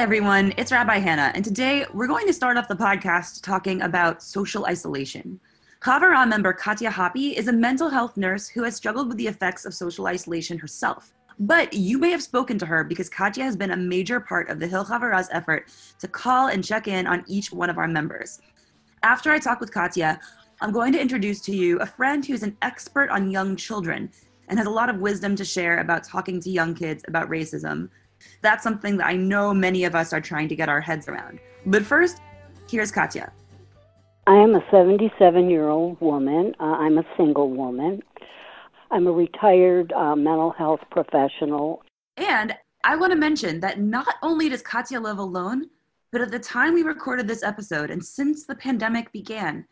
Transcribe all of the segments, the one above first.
Everyone. It's Rabbi Hannah, and today we're going to start off the podcast talking about social isolation. Havurah member Katya Hoppe is a mental health nurse who has struggled with the effects of social isolation herself. But you may have spoken to her because Katya has been a major part of the Hill Havurah's effort to call and check in on each one of our members. After I talk with Katya, I'm going to introduce to you a friend who's an expert on young children and has a lot of wisdom to share about talking to young kids about racism. That's something that I know many of us are trying to get our heads around. But first, here's Katya. I am a 77 year old woman. Uh, I'm a single woman. I'm a retired uh, mental health professional. And I want to mention that not only does Katya live alone, but at the time we recorded this episode and since the pandemic began,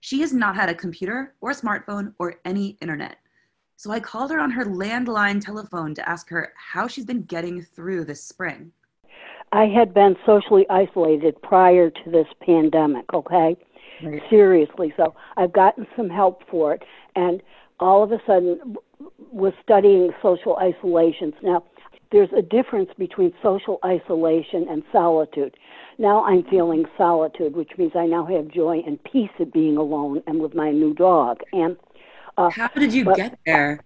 she has not had a computer or a smartphone or any internet. So I called her on her landline telephone to ask her how she's been getting through this spring. I had been socially isolated prior to this pandemic, okay? Right. Seriously. So I've gotten some help for it. And all of a sudden was studying social isolations. Now, there's a difference between social isolation and solitude. Now I'm feeling solitude, which means I now have joy and peace at being alone and with my new dog. And uh, How did you get there?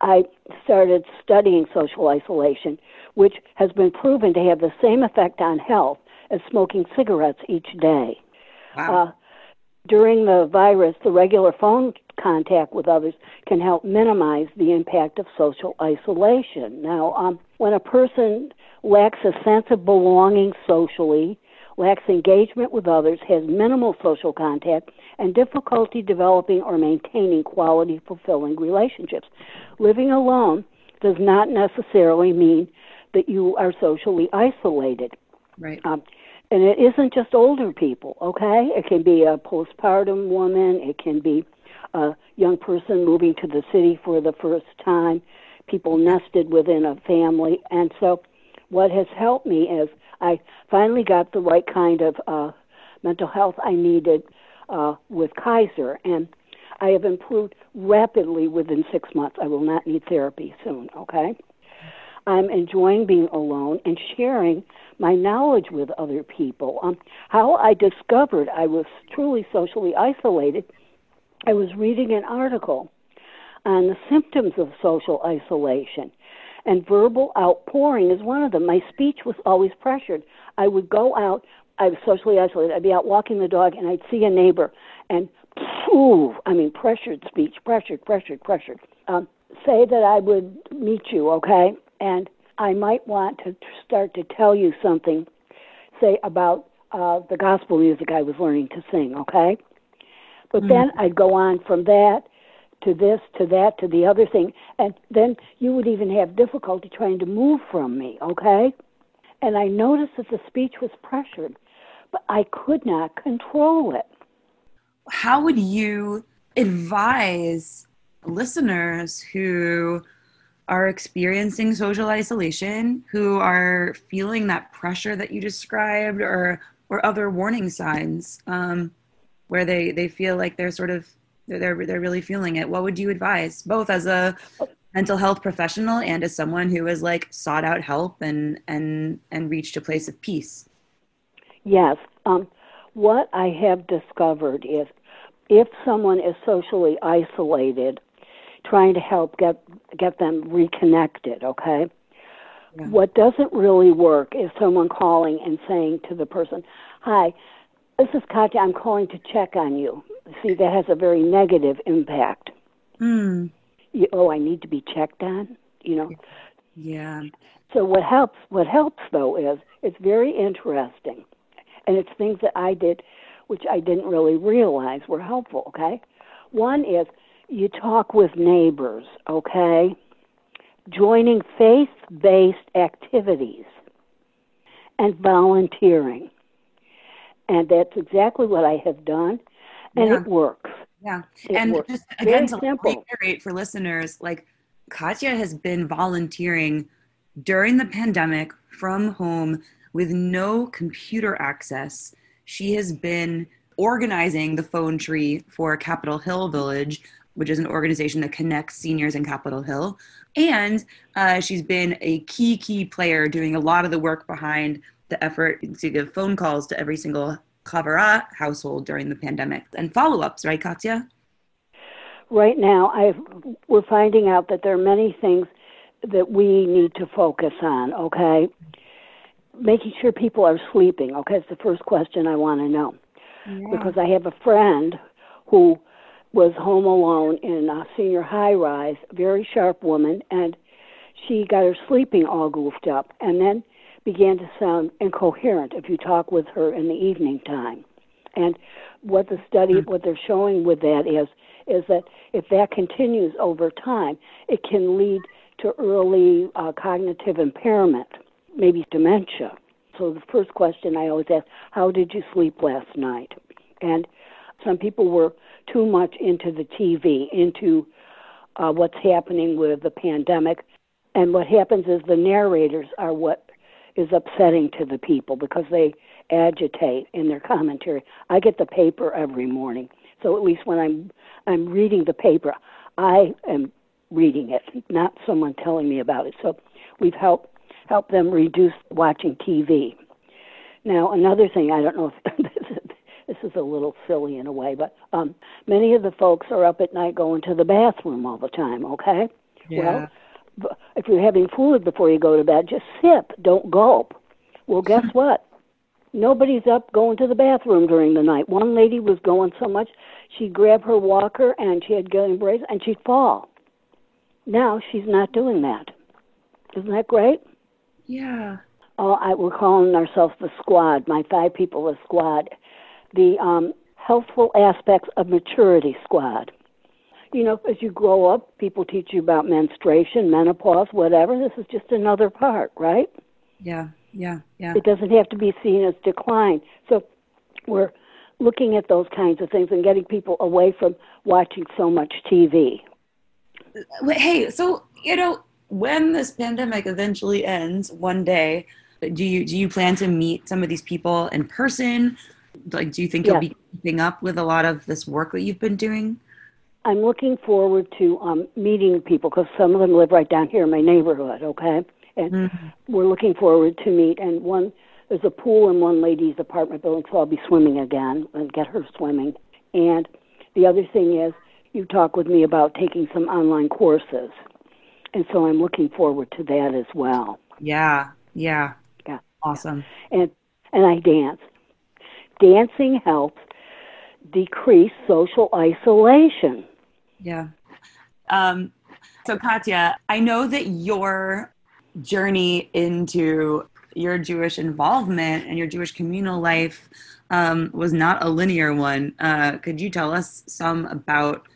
I started studying social isolation, which has been proven to have the same effect on health as smoking cigarettes each day. Wow. Uh, during the virus, the regular phone contact with others can help minimize the impact of social isolation. Now, um, when a person lacks a sense of belonging socially, lacks engagement with others, has minimal social contact, and difficulty developing or maintaining quality, fulfilling relationships. Living alone does not necessarily mean that you are socially isolated. Right. Um, and it isn't just older people, okay? It can be a postpartum woman, it can be a young person moving to the city for the first time, people nested within a family. And so, what has helped me is I finally got the right kind of uh, mental health I needed uh, with Kaiser, and I have improved rapidly within six months. I will not need therapy soon, okay? I'm enjoying being alone and sharing my knowledge with other people. Um, how I discovered I was truly socially isolated, I was reading an article on the symptoms of social isolation and verbal outpouring is one of them. My speech was always pressured. I would go out, I was socially isolated. I'd be out walking the dog and I'd see a neighbor and ooh, I mean pressured speech, pressured, pressured, pressured. Um, say that I would meet you, okay? And I might want to start to tell you something, say about uh, the gospel music I was learning to sing, okay? But mm-hmm. then I'd go on from that to this, to that, to the other thing. And then you would even have difficulty trying to move from me, okay? And I noticed that the speech was pressured, but I could not control it. How would you advise listeners who are experiencing social isolation, who are feeling that pressure that you described, or or other warning signs um, where they they feel like they're sort of they're they're really feeling it. What would you advise both as a mental health professional and as someone who has like sought out help and and and reached a place of peace? Yes. Um, what i have discovered is if someone is socially isolated trying to help get get them reconnected okay? Yeah. what doesn't really work is someone calling and saying to the person hi this is Katya. I'm calling to check on you. See, that has a very negative impact. Mm. You, oh, I need to be checked on. You know. Yeah. So what helps? What helps though is it's very interesting, and it's things that I did, which I didn't really realize were helpful. Okay. One is you talk with neighbors. Okay. Joining faith-based activities and volunteering and that's exactly what I have done, and yeah. it works. Yeah, it and works. just again Very to simple. reiterate for listeners, like Katya has been volunteering during the pandemic from home with no computer access. She has been organizing the phone tree for Capitol Hill Village, which is an organization that connects seniors in Capitol Hill. And uh, she's been a key, key player doing a lot of the work behind the effort to give phone calls to every single Havurah household during the pandemic and follow ups, right, Katya? Right now, i we're finding out that there are many things that we need to focus on, okay? Making sure people are sleeping, okay, is the first question I want to know. Yeah. Because I have a friend who was home alone in a senior high rise, very sharp woman, and she got her sleeping all goofed up and then began to sound incoherent if you talk with her in the evening time. And what the study, mm-hmm. what they're showing with that is, is that if that continues over time, it can lead to early uh, cognitive impairment, maybe dementia. So the first question I always ask, how did you sleep last night? And some people were too much into the TV, into uh, what's happening with the pandemic. And what happens is the narrators are what is upsetting to the people because they agitate in their commentary. I get the paper every morning, so at least when I'm I'm reading the paper, I am reading it, not someone telling me about it. So we've helped help them reduce watching TV. Now, another thing, I don't know if this is, this is a little silly in a way, but um, many of the folks are up at night going to the bathroom all the time. Okay, yeah. well, if you're having food before you go to bed, just sip, don't gulp. Well, guess what? Nobody's up going to the bathroom during the night. One lady was going so much, she'd grab her walker and she had getting braces and she'd fall. Now she's not doing that. Isn't that great? Yeah. Oh, I, we're calling ourselves the squad. My five people, the squad, the um, healthful aspects of maturity squad. You know, as you grow up, people teach you about menstruation, menopause, whatever. This is just another part, right? Yeah, yeah, yeah. It doesn't have to be seen as decline. So we're looking at those kinds of things and getting people away from watching so much TV uh, hey, so you know, when this pandemic eventually ends one day, do you do you plan to meet some of these people in person? Like, do you think yeah. you'll be keeping up with a lot of this work that you've been doing? I'm looking forward to um, meeting people because some of them live right down here in my neighborhood. Okay, and mm-hmm. we're looking forward to meet. And one, there's a pool in one lady's apartment building, so I'll be swimming again and get her swimming. And the other thing is, you talk with me about taking some online courses. And so I'm looking forward to that as well. Yeah, yeah. Yeah. Awesome. And and I dance. Dancing helps decrease social isolation. Yeah. Um, so Katya, I know that your journey into your Jewish involvement and your Jewish communal life um, was not a linear one. Uh, could you tell us some about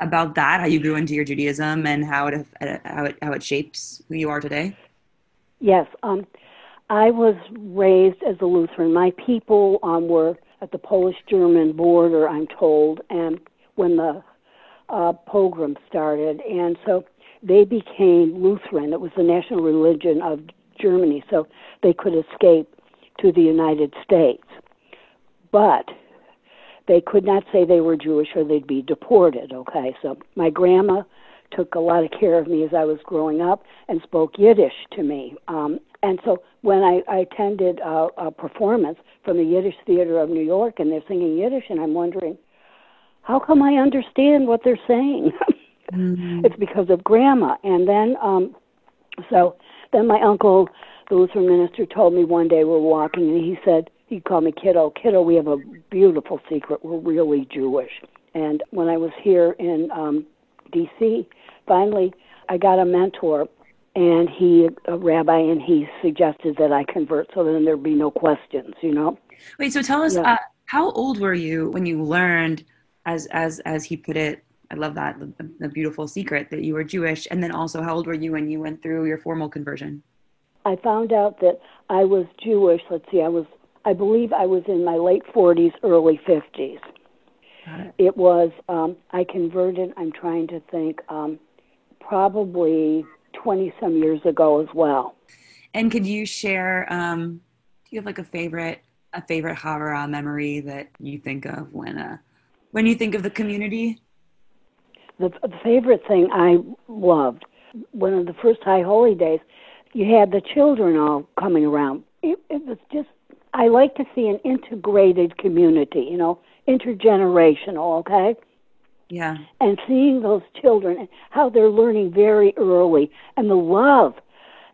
about that, how you grew into your Judaism and how it how it how it shapes who you are today? Yes, um, I was raised as a Lutheran. My people um, were at the Polish-German border, I'm told, and when the uh, pogrom started, and so they became Lutheran. It was the national religion of Germany, so they could escape to the United States. But they could not say they were Jewish or they'd be deported. Okay, so my grandma took a lot of care of me as I was growing up and spoke Yiddish to me. Um, and so when I, I attended a, a performance from the Yiddish Theater of New York and they're singing Yiddish, and I'm wondering, how come I understand what they're saying? mm-hmm. It's because of grandma. And then, um, so then my uncle, the Lutheran minister, told me one day we're walking and he said, he called me kiddo. Kiddo, we have a beautiful secret. We're really Jewish. And when I was here in um, D.C., finally I got a mentor, and he, a rabbi, and he suggested that I convert so then there'd be no questions, you know? Wait, so tell us, yeah. uh, how old were you when you learned, as, as, as he put it, I love that, the, the beautiful secret that you were Jewish, and then also how old were you when you went through your formal conversion? I found out that I was Jewish. Let's see, I was I believe I was in my late 40s, early 50s. It. it was, um, I converted, I'm trying to think, um, probably 20 some years ago as well. And could you share, um, do you have like a favorite, a favorite Havurah memory that you think of when, uh, when you think of the community? The, the favorite thing I loved, one of the first High Holy Days, you had the children all coming around it, it was just I like to see an integrated community, you know, intergenerational, okay? Yeah. And seeing those children and how they're learning very early and the love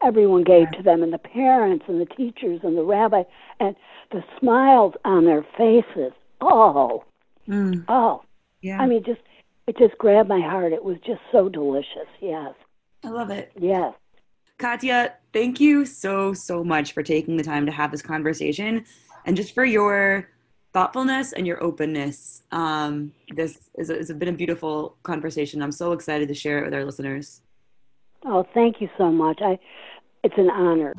everyone gave to them and the parents and the teachers and the rabbi and the smiles on their faces. Oh. Mm. Oh. Yeah. I mean just it just grabbed my heart. It was just so delicious. Yes. I love it. Yes. Katya, thank you so, so much for taking the time to have this conversation and just for your thoughtfulness and your openness. Um, this is, a, has been a beautiful conversation. I'm so excited to share it with our listeners. Oh, thank you so much. I, it's an honor.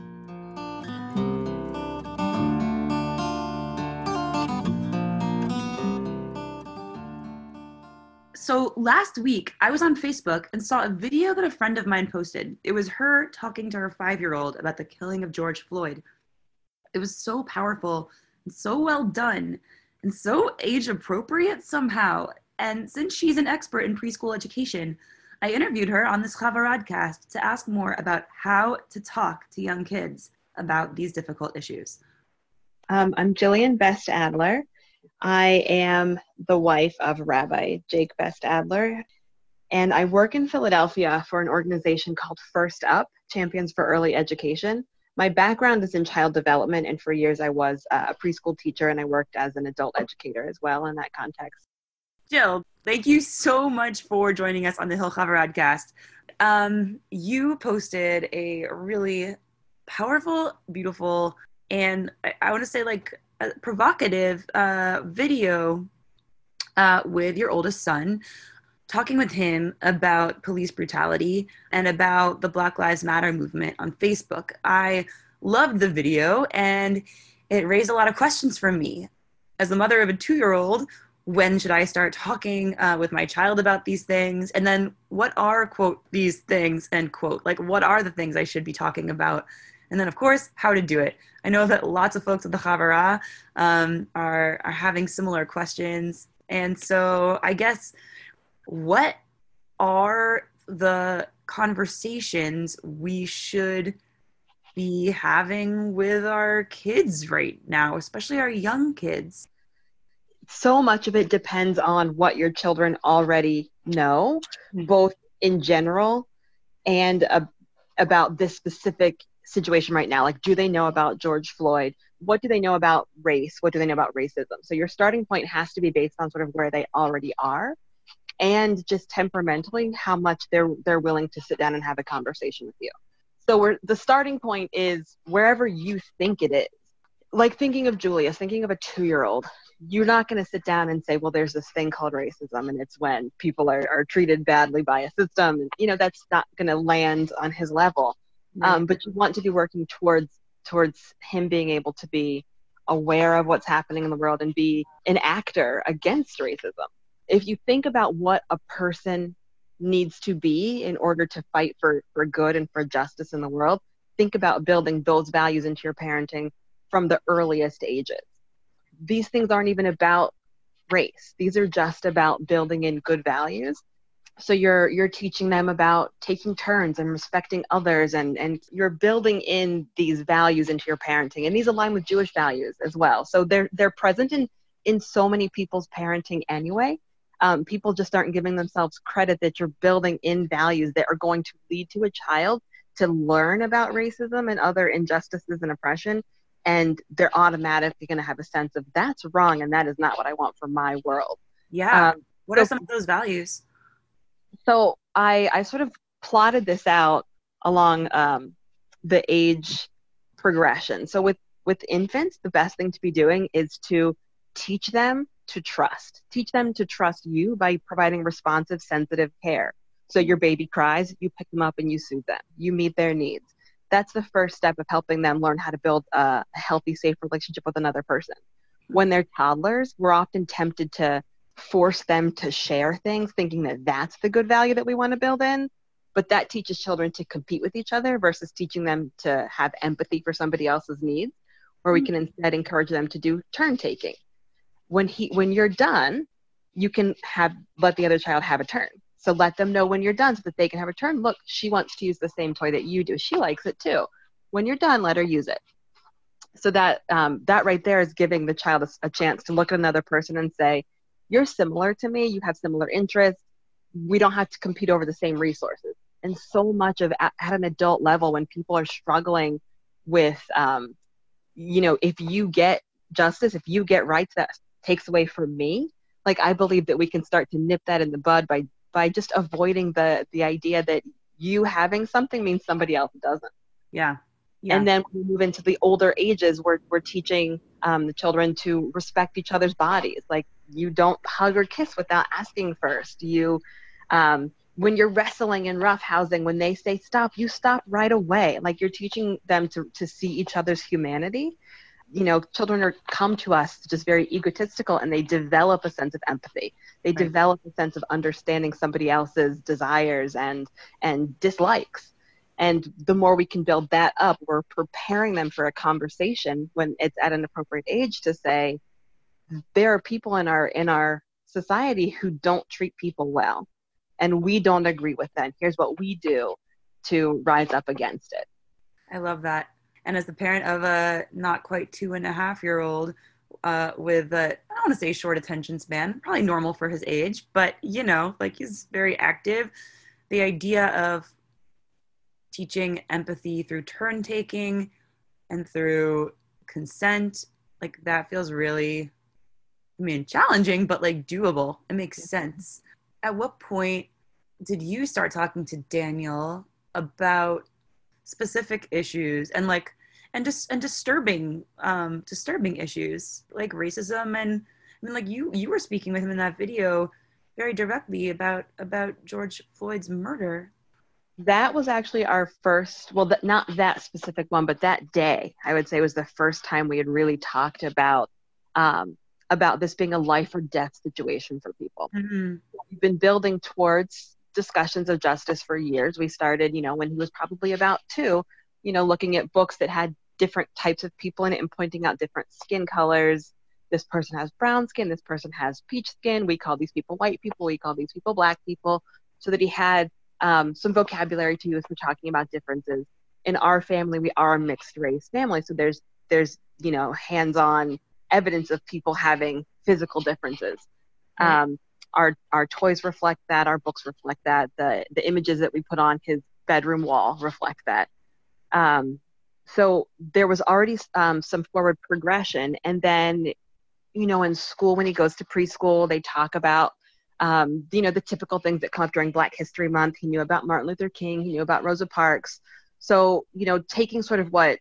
So last week, I was on Facebook and saw a video that a friend of mine posted. It was her talking to her five year old about the killing of George Floyd. It was so powerful and so well done and so age appropriate somehow. And since she's an expert in preschool education, I interviewed her on this Chavaradcast to ask more about how to talk to young kids about these difficult issues. Um, I'm Jillian Best Adler. I am the wife of Rabbi Jake Best Adler, and I work in Philadelphia for an organization called First Up Champions for Early Education. My background is in child development, and for years I was a preschool teacher and I worked as an adult educator as well in that context. Jill, thank you so much for joining us on the Hill Chavaradcast. Um, you posted a really powerful, beautiful, and I, I want to say like provocative uh, video uh, with your oldest son, talking with him about police brutality and about the Black Lives Matter movement on Facebook. I loved the video and it raised a lot of questions for me. As the mother of a two year old, when should I start talking uh, with my child about these things? And then what are, quote, these things, end quote? Like, what are the things I should be talking about? And then, of course, how to do it. I know that lots of folks at the Havurah um, are, are having similar questions. And so, I guess, what are the conversations we should be having with our kids right now, especially our young kids? So much of it depends on what your children already know, mm-hmm. both in general and uh, about this specific situation right now? Like do they know about george floyd? What do they know about race? What do they know about racism? So your starting point has to be based on sort of where they already are and just temperamentally how much they're they're willing to sit down and have a conversation with you. So we're the starting point is wherever you think it is. Like thinking of julius thinking of a two year old you're not going to sit down and say well there's this thing called racism and it's when people are, are treated badly by a system. You know that's not going to land on his level um, but you want to be working towards towards him being able to be aware of what's happening in the world and be an actor against racism. If you think about what a person needs to be in order to fight for for good and for justice in the world think about building those values into your parenting from the earliest ages. These things aren't even about race. These are just about building in good values so you're you're teaching them about taking turns and respecting others and and you're building in these values into your parenting. And these align with jewish values as well. So they're they're present in in so many people's parenting anyway. Um, people just aren't giving themselves credit that you're building in values that are going to lead to a child to learn about racism and other injustices and oppression. And they're automatically going to have a sense of that's wrong and that is not what i want for my world. Yeah. Um, what so, are some of those values so I, I sort of plotted this out along um, the age progression. So with, with infants, the best thing to be doing is to teach them to trust. Teach them to trust you by providing responsive, sensitive care. So your baby cries, you pick them up and you soothe them. You meet their needs. That's the first step of helping them learn how to build a healthy, safe relationship with another person. When they're toddlers, we're often tempted to force them to share things thinking that that's the good value that we want to build in. But that teaches children to compete with each other versus teaching them to have empathy for somebody else's needs where we mm-hmm. can instead encourage them to do turn taking. When he when you're done you can have let the other child have a turn. So let them know when you're done so that they can have a turn. Look she wants to use the same toy that you do. She likes it too. When you're done let her use it. So that um, that right there is giving the child a, a chance to look at another person and say you're similar to me you have similar interests we don't have to compete over the same resources and so much of at, at an adult level when people are struggling with um, you know if you get justice if you get rights that takes away from me like i believe that we can start to nip that in the bud by by just avoiding the the idea that you having something means somebody else doesn't yeah yeah. And then we move into the older ages, we're, we're teaching um, the children to respect each other's bodies. Like you don't hug or kiss without asking first. You, um, when you're wrestling and roughhousing, when they say stop, you stop right away. Like you're teaching them to, to see each other's humanity. You know, children are come to us just very egotistical and they develop a sense of empathy. They right. develop a sense of understanding somebody else's desires and and dislikes and the more we can build that up we're preparing them for a conversation when it's at an appropriate age to say there are people in our in our society who don't treat people well and we don't agree with that here's what we do to rise up against it. I love that. And as the parent of a not quite two and a half year old uh, with a, I don't want to say short attention span, probably normal for his age, but you know, like he's very active. The idea of teaching empathy through turn taking and through consent like that feels really i mean challenging but like doable. It makes sense. At what point did you start talking to daniel about specific issues and like and just and disturbing um disturbing issues like racism? And i mean like you you were speaking with him in that video very directly about about george floyd's murder. That was actually our first well th- not that specific one but that day i would say was the first time we had really talked about um, about this being a life or death situation for people. Mm-hmm. we've been building towards discussions of justice for years. We started you know when he was probably about two you know looking at books that had different types of people in it and pointing out different skin colors. This person has brown skin. This person has peach skin. We call these people white people. We call these people black people. So that he had um, some vocabulary to use for talking about differences. In our family, we are a mixed race family, so there's there's you know hands-on evidence of people having physical differences. Um, our our toys reflect that. Our books reflect that. The the images that we put on his bedroom wall reflect that. Um, so there was already um, some forward progression, and then you know in school when he goes to preschool, they talk about um, you know, the typical things that come up during Black History Month. He knew about Martin Luther King, he knew about Rosa Parks. So, you know, taking sort of what,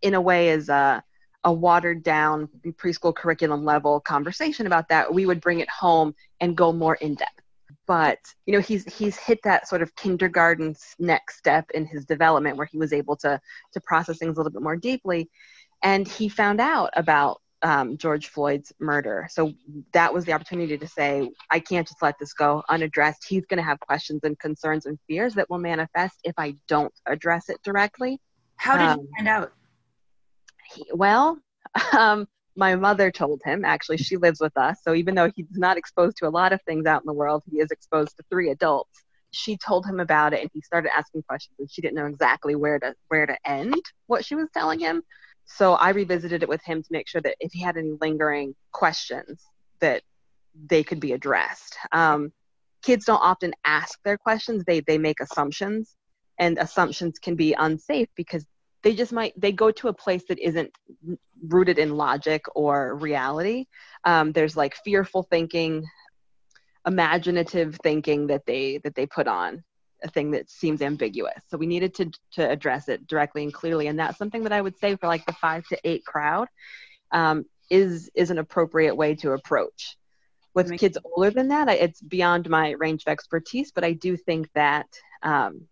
in a way, is a, a watered down preschool curriculum level conversation about that, we would bring it home and go more in depth. But you know, he's he's hit that sort of kindergarten next step in his development where he was able to to process things a little bit more deeply, and he found out about um, George Floyd's murder. So that was the opportunity to say, I can't just let this go unaddressed. He's going to have questions and concerns and fears that will manifest if I don't address it directly. How did um, you find out? Well, um, my mother told him. Actually, she lives with us. So even though he's not exposed to a lot of things out in the world, he is exposed to three adults. She told him about it, and he started asking questions, and she didn't know exactly where to where to end what she was telling him so I revisited it with him to make sure that if he had any lingering questions, that they could be addressed. Um, kids don't often ask their questions; they they make assumptions, and assumptions can be unsafe because they just might they go to a place that isn't rooted in logic or reality. Um, there's like fearful thinking, imaginative thinking that they that they put on a thing that seems ambiguous. So we needed to to address it directly and clearly, and that's something that I would say for like the five to eight crowd um, is is an appropriate way to approach. With kids older than that, it's beyond my range of expertise, but I do think that um,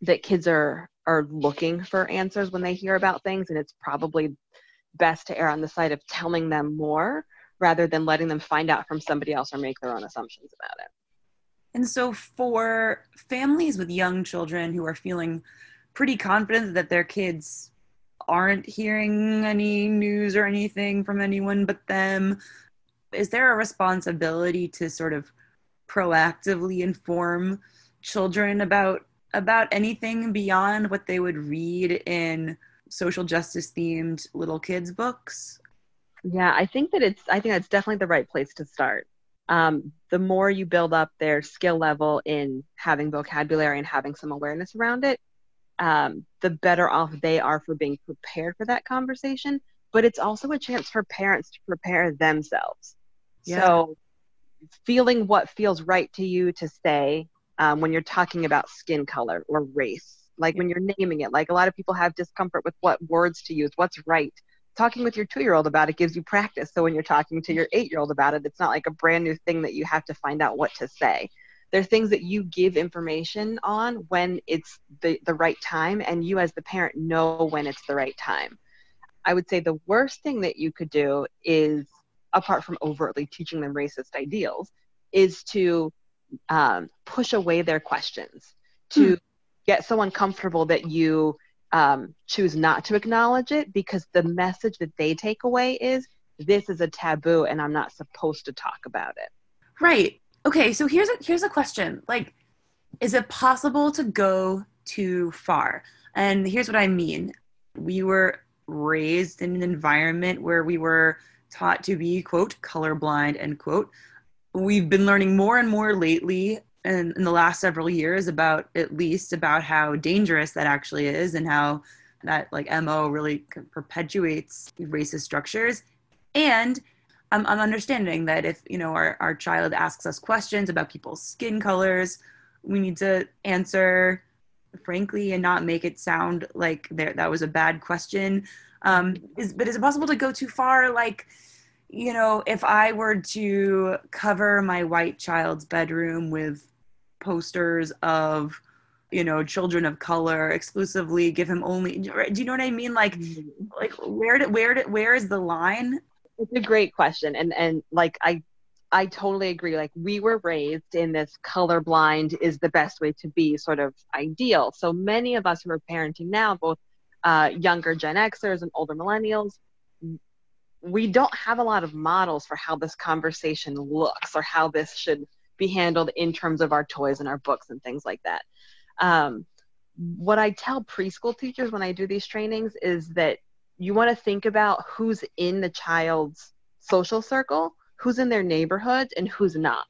that kids are are looking for answers when they hear about things, and it's probably best to err on the side of telling them more rather than letting them find out from somebody else or make their own assumptions about it. And so, for families with young children who are feeling pretty confident that their kids aren't hearing any news or anything from anyone but them, is there a responsibility to sort of proactively inform children about about anything beyond what they would read in social justice themed little kids books? Yeah, I think that it's I think that's definitely the right place to start. Um, the more you build up their skill level in having vocabulary and having some awareness around it, um, the better off they are for being prepared for that conversation. But it's also a chance for parents to prepare themselves. Yeah. So, feeling what feels right to you to say um, when you're talking about skin color or race, like when you're naming it, like a lot of people have discomfort with what words to use, what's right. Talking with your two year old about it gives you practice. So, when you're talking to your eight year old about it, it's not like a brand new thing that you have to find out what to say there are things that you give information on when it's the, the right time and you as the parent know when it's the right time i would say the worst thing that you could do is apart from overtly teaching them racist ideals is to um, push away their questions to hmm. get so uncomfortable that you um, choose not to acknowledge it because the message that they take away is this is a taboo and i'm not supposed to talk about it. Right. Okay so here's a here's a question. Like is it possible to go too far? And here's what i mean. We were raised in an environment where we were taught to be quote colorblind end quote we've been learning more and more lately in, in the last several years about at least about how dangerous that actually is and how that like mo really perpetuates racist structures. And I'm, I'm understanding that if you know our, our child asks us questions about people's skin colors we need to answer frankly and not make it sound like there, that was a bad question. Um, is, but is it possible to go too far? Like you know if i were to cover my white child's bedroom with posters of you know children of color exclusively give him only do you know what i mean? Like mm-hmm. like where did where did where is the line? It's a great question and and like i i totally agree like we were raised in this colorblind is the best way to be sort of ideal. So many of us who are parenting now both uh, younger gen xers and older millennials we don't have a lot of models for how this conversation looks or how this should be handled in terms of our toys and our books and things like that um, what i tell preschool teachers when i do these trainings is that you want to think about who's in the child's social circle, who's in their neighborhood, and who's not.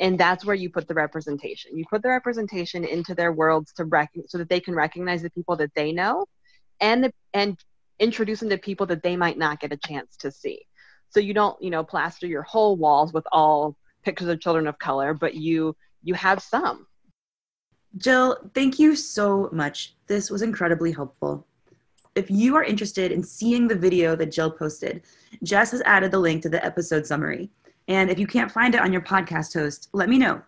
And that's where you put the representation. You put the representation into their worlds to rec- so that they can recognize the people that they know, and the, and introduce them to people that they might not get a chance to see. So you don't, you know, plaster your whole walls with all pictures of children of color, but you you have some. Jill, thank you so much. This was incredibly helpful if you are interested in seeing the video that Jill posted, Jess has added the link to the episode summary. And if you can't find it on your podcast host, let me know.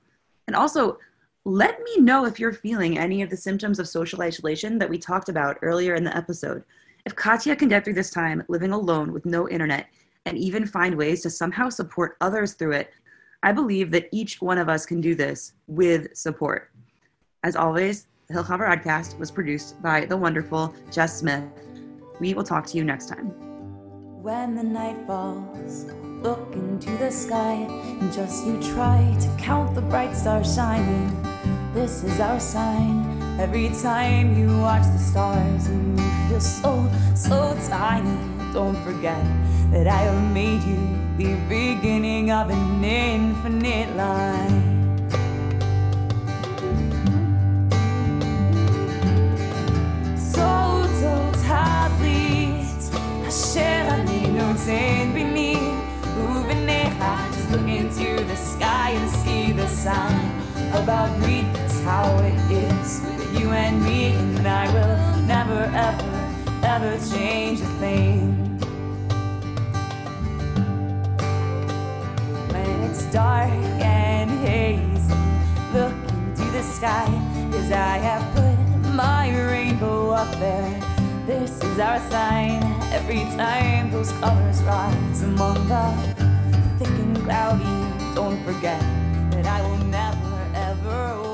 And also, let me know if you're feeling any of the symptoms of social isolation that we talked about earlier in the episode. If Katya can get through this time living alone with no internet and even find ways to somehow support others through it, I believe that each one of us can do this with support. As always, the Hill Cover Podcast was produced by the wonderful Jess Smith. We will talk to you next time. When the night falls, look into the sky and just you try to count the bright stars shining. This is our sign. Every time you watch the stars and you feel so, so tiny, don't forget that I have made you the beginning of an infinite line. mountain beneath, moving near Just look into the sky and see the sign about greed. That's how it is you and me, and I will never, ever, ever change a thing. When it's dark and hazy, look into the sky, cause I have put my rainbow up there. This is our sign. Every time those colors rise among the thick and cloudy, don't forget that I will never ever.